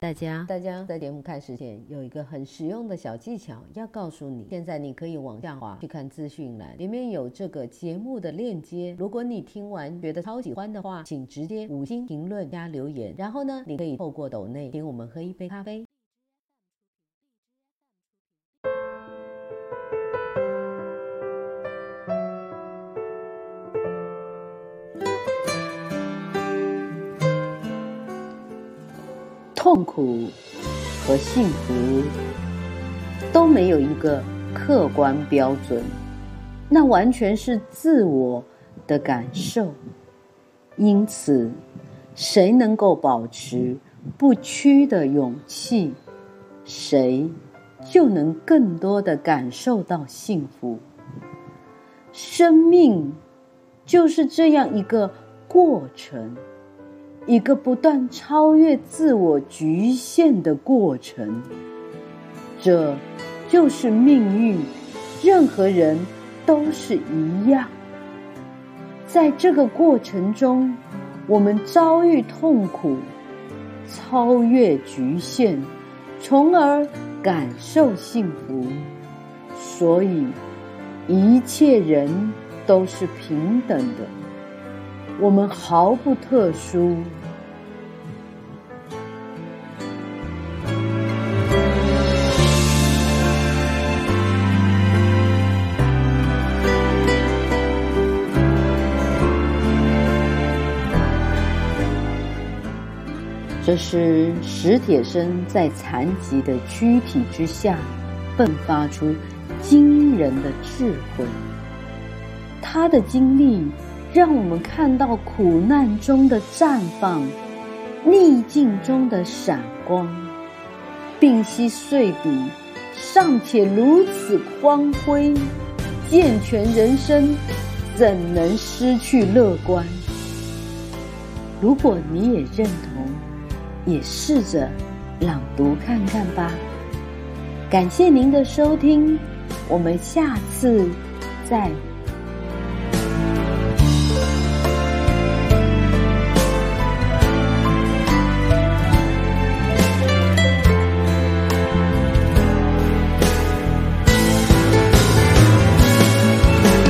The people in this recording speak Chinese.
大家。大家在节目开始前有一个很实用的小技巧要告诉你。现在你可以往下滑去看资讯栏，里面有这个节目的链接。如果你听完觉得超喜欢的话，请直接五星评论加留言。然后呢，你可以透过抖内请我们喝一杯咖啡。痛苦和幸福都没有一个客观标准，那完全是自我的感受。因此，谁能够保持不屈的勇气，谁就能更多的感受到幸福。生命就是这样一个过程。一个不断超越自我局限的过程，这就是命运。任何人都是一样，在这个过程中，我们遭遇痛苦，超越局限，从而感受幸福。所以，一切人都是平等的。我们毫不特殊。这是史铁生在残疾的躯体之下，迸发出惊人的智慧。他的经历。让我们看到苦难中的绽放，逆境中的闪光。病隙岁笔尚且如此光辉，健全人生怎能失去乐观？如果你也认同，也试着朗读看看吧。感谢您的收听，我们下次再。